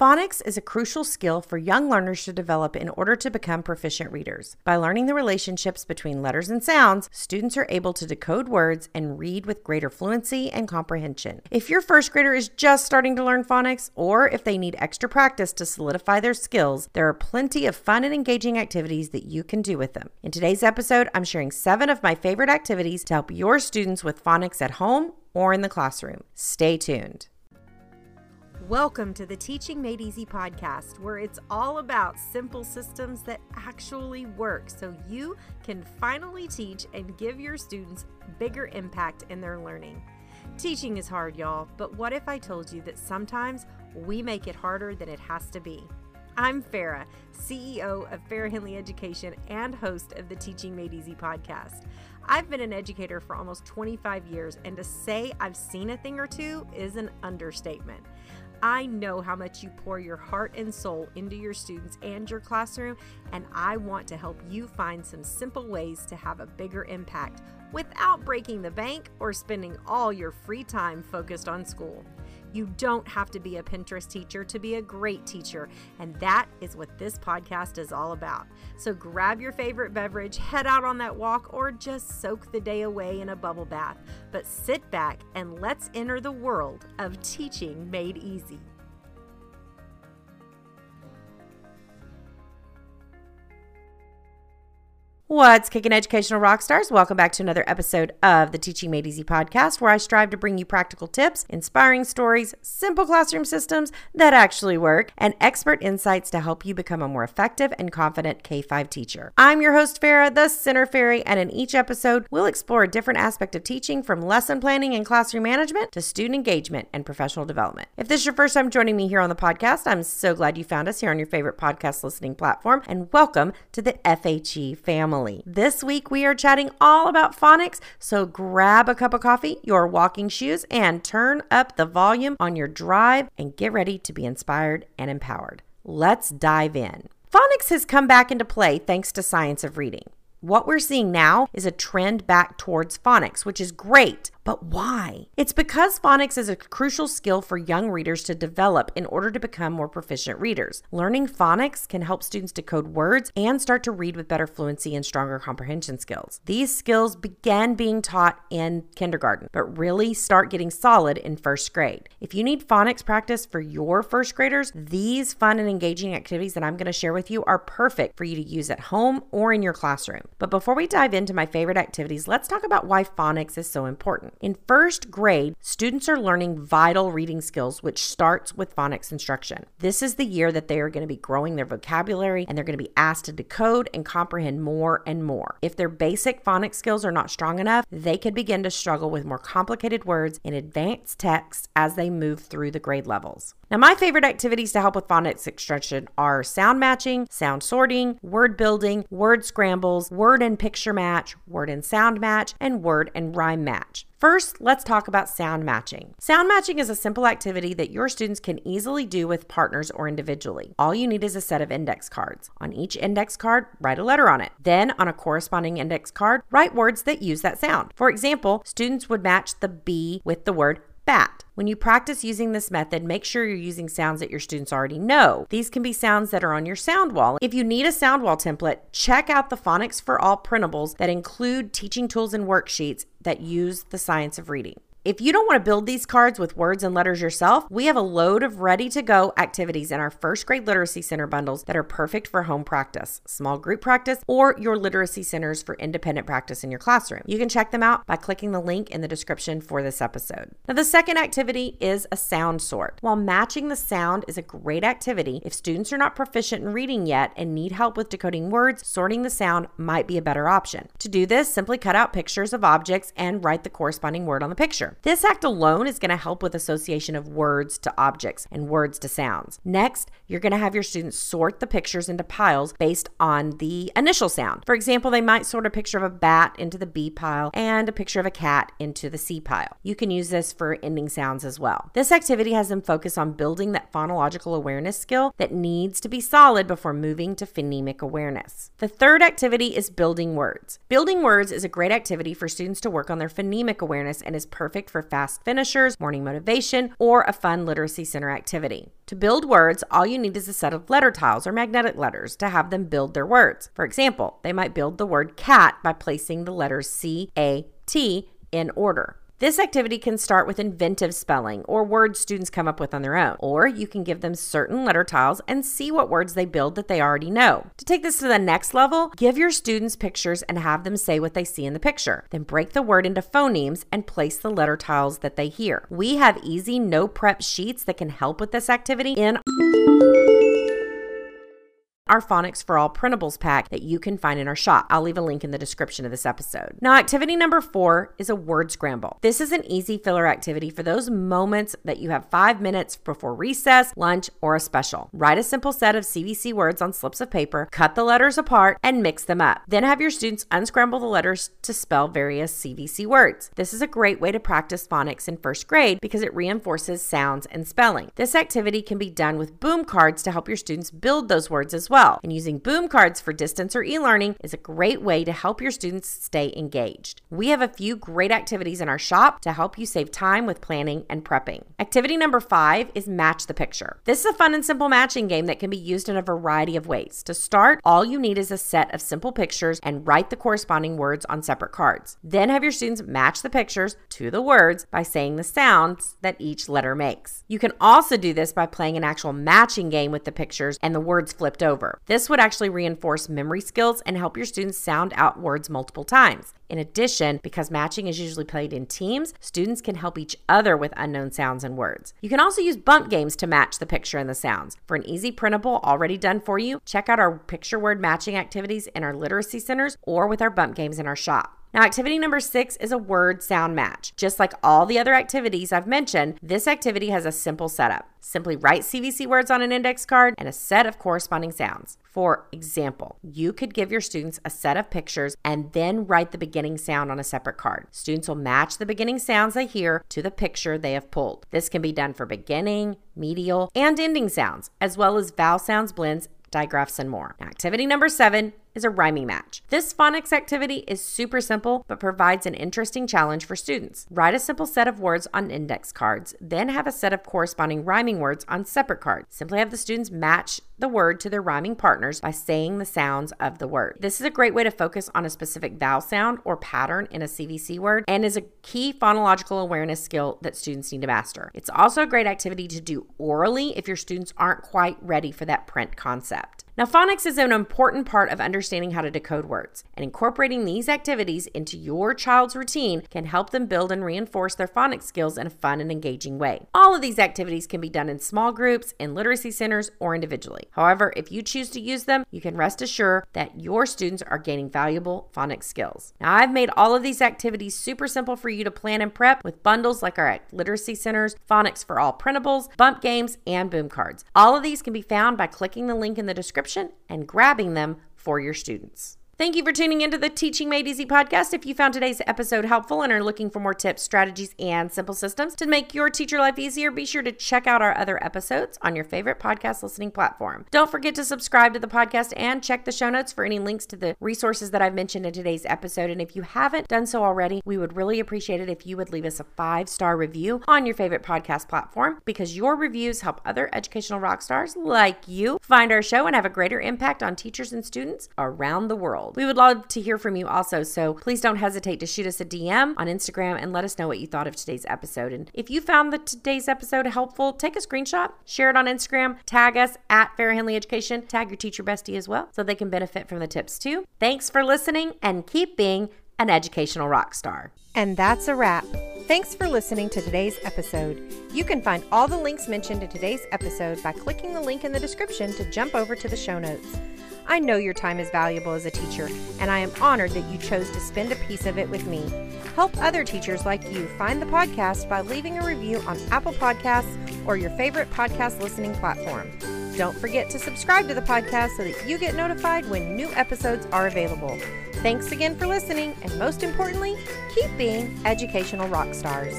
Phonics is a crucial skill for young learners to develop in order to become proficient readers. By learning the relationships between letters and sounds, students are able to decode words and read with greater fluency and comprehension. If your first grader is just starting to learn phonics, or if they need extra practice to solidify their skills, there are plenty of fun and engaging activities that you can do with them. In today's episode, I'm sharing seven of my favorite activities to help your students with phonics at home or in the classroom. Stay tuned. Welcome to the Teaching Made Easy podcast, where it's all about simple systems that actually work so you can finally teach and give your students bigger impact in their learning. Teaching is hard, y'all, but what if I told you that sometimes we make it harder than it has to be? I'm Farrah, CEO of Farrah Henley Education and host of the Teaching Made Easy podcast. I've been an educator for almost 25 years, and to say I've seen a thing or two is an understatement. I know how much you pour your heart and soul into your students and your classroom, and I want to help you find some simple ways to have a bigger impact without breaking the bank or spending all your free time focused on school. You don't have to be a Pinterest teacher to be a great teacher, and that is what this podcast is all about. So grab your favorite beverage, head out on that walk, or just soak the day away in a bubble bath. But sit back and let's enter the world of teaching made easy. What's kicking educational rock stars? Welcome back to another episode of the Teaching Made Easy podcast, where I strive to bring you practical tips, inspiring stories, simple classroom systems that actually work, and expert insights to help you become a more effective and confident K 5 teacher. I'm your host, Farrah, the Center Fairy, and in each episode, we'll explore a different aspect of teaching from lesson planning and classroom management to student engagement and professional development. If this is your first time joining me here on the podcast, I'm so glad you found us here on your favorite podcast listening platform, and welcome to the FHE family family. This week we are chatting all about phonics, so grab a cup of coffee, your walking shoes, and turn up the volume on your drive and get ready to be inspired and empowered. Let's dive in. Phonics has come back into play thanks to science of reading. What we're seeing now is a trend back towards phonics, which is great. But why? It's because phonics is a crucial skill for young readers to develop in order to become more proficient readers. Learning phonics can help students decode words and start to read with better fluency and stronger comprehension skills. These skills began being taught in kindergarten, but really start getting solid in first grade. If you need phonics practice for your first graders, these fun and engaging activities that I'm going to share with you are perfect for you to use at home or in your classroom. But before we dive into my favorite activities, let's talk about why phonics is so important. In first grade, students are learning vital reading skills, which starts with phonics instruction. This is the year that they are going to be growing their vocabulary and they're going to be asked to decode and comprehend more and more. If their basic phonics skills are not strong enough, they could begin to struggle with more complicated words in advanced texts as they move through the grade levels. Now, my favorite activities to help with phonics instruction are sound matching, sound sorting, word building, word scrambles, word and picture match, word and sound match, and word and rhyme match. First, let's talk about sound matching. Sound matching is a simple activity that your students can easily do with partners or individually. All you need is a set of index cards. On each index card, write a letter on it. Then, on a corresponding index card, write words that use that sound. For example, students would match the B with the word bat. When you practice using this method, make sure you're using sounds that your students already know. These can be sounds that are on your sound wall. If you need a sound wall template, check out the Phonics for All printables that include teaching tools and worksheets that use the science of reading. If you don't want to build these cards with words and letters yourself, we have a load of ready to go activities in our first grade literacy center bundles that are perfect for home practice, small group practice, or your literacy centers for independent practice in your classroom. You can check them out by clicking the link in the description for this episode. Now, the second activity is a sound sort. While matching the sound is a great activity, if students are not proficient in reading yet and need help with decoding words, sorting the sound might be a better option. To do this, simply cut out pictures of objects and write the corresponding word on the picture. This act alone is going to help with association of words to objects and words to sounds. Next, you're going to have your students sort the pictures into piles based on the initial sound. For example, they might sort a picture of a bat into the B pile and a picture of a cat into the C pile. You can use this for ending sounds as well. This activity has them focus on building that phonological awareness skill that needs to be solid before moving to phonemic awareness. The third activity is building words. Building words is a great activity for students to work on their phonemic awareness and is perfect perfect for fast finishers, morning motivation, or a fun literacy center activity. To build words, all you need is a set of letter tiles or magnetic letters to have them build their words. For example, they might build the word cat by placing the letters C, A, T in order. This activity can start with inventive spelling or words students come up with on their own, or you can give them certain letter tiles and see what words they build that they already know. To take this to the next level, give your students pictures and have them say what they see in the picture. Then break the word into phonemes and place the letter tiles that they hear. We have easy no prep sheets that can help with this activity in our Phonics for All printables pack that you can find in our shop. I'll leave a link in the description of this episode. Now, activity number four is a word scramble. This is an easy filler activity for those moments that you have five minutes before recess, lunch, or a special. Write a simple set of CVC words on slips of paper, cut the letters apart, and mix them up. Then have your students unscramble the letters to spell various CVC words. This is a great way to practice phonics in first grade because it reinforces sounds and spelling. This activity can be done with boom cards to help your students build those words as well well. And using boom cards for distance or e learning is a great way to help your students stay engaged. We have a few great activities in our shop to help you save time with planning and prepping. Activity number five is match the picture. This is a fun and simple matching game that can be used in a variety of ways. To start, all you need is a set of simple pictures and write the corresponding words on separate cards. Then have your students match the pictures to the words by saying the sounds that each letter makes. You can also do this by playing an actual matching game with the pictures and the words flipped over. This would actually reinforce memory skills and help your students sound out words multiple times. In addition, because matching is usually played in teams, students can help each other with unknown sounds and words. You can also use bump games to match the picture and the sounds. For an easy printable already done for you, check out our picture word matching activities in our literacy centers or with our bump games in our shop. Now, activity number six is a word sound match. Just like all the other activities I've mentioned, this activity has a simple setup. Simply write CVC words on an index card and a set of corresponding sounds. For example, you could give your students a set of pictures and then write the beginning sound on a separate card. Students will match the beginning sounds they hear to the picture they have pulled. This can be done for beginning, medial, and ending sounds, as well as vowel sounds blends digraphs, and more. Now, activity number seven is a rhyming match. This phonics activity is super simple but provides an interesting challenge for students. Write a simple set of words on index cards, then have a set of corresponding rhyming words on separate cards. Simply have the students match the word to their rhyming partners by saying the sounds of the word. This is a great way to focus on a specific vowel sound or pattern in a CVC word and is a key phonological awareness skill that students need to master. It's also a great activity to do orally if your students aren't quite ready for that print concept. Now, phonics is an important part of understanding how to decode words, and incorporating these activities into your child's routine can help them build and reinforce their phonics skills in a fun and engaging way. All of these activities can be done in small groups, in literacy centers, or individually. However, if you choose to use them, you can rest assured that your students are gaining valuable phonics skills. Now, I've made all of these activities super simple for you to plan and prep with bundles like our literacy centers, phonics for all printables, bump games, and boom cards. All of these can be found by clicking the link in the description and grabbing them for your students. Thank you for tuning into the Teaching Made Easy podcast. If you found today's episode helpful and are looking for more tips, strategies, and simple systems to make your teacher life easier, be sure to check out our other episodes on your favorite podcast listening platform. Don't forget to subscribe to the podcast and check the show notes for any links to the resources that I've mentioned in today's episode. And if you haven't done so already, we would really appreciate it if you would leave us a five star review on your favorite podcast platform because your reviews help other educational rock stars like you find our show and have a greater impact on teachers and students around the world. We would love to hear from you also, so please don't hesitate to shoot us a DM on Instagram and let us know what you thought of today's episode. And if you found the today's episode helpful, take a screenshot, share it on Instagram, tag us at Farrah Henley Education, tag your teacher bestie as well, so they can benefit from the tips too. Thanks for listening and keep being an educational rock star. And that's a wrap. Thanks for listening to today's episode. You can find all the links mentioned in today's episode by clicking the link in the description to jump over to the show notes. I know your time is valuable as a teacher, and I am honored that you chose to spend a piece of it with me. Help other teachers like you find the podcast by leaving a review on Apple Podcasts or your favorite podcast listening platform. Don't forget to subscribe to the podcast so that you get notified when new episodes are available. Thanks again for listening, and most importantly, keep being educational rock stars.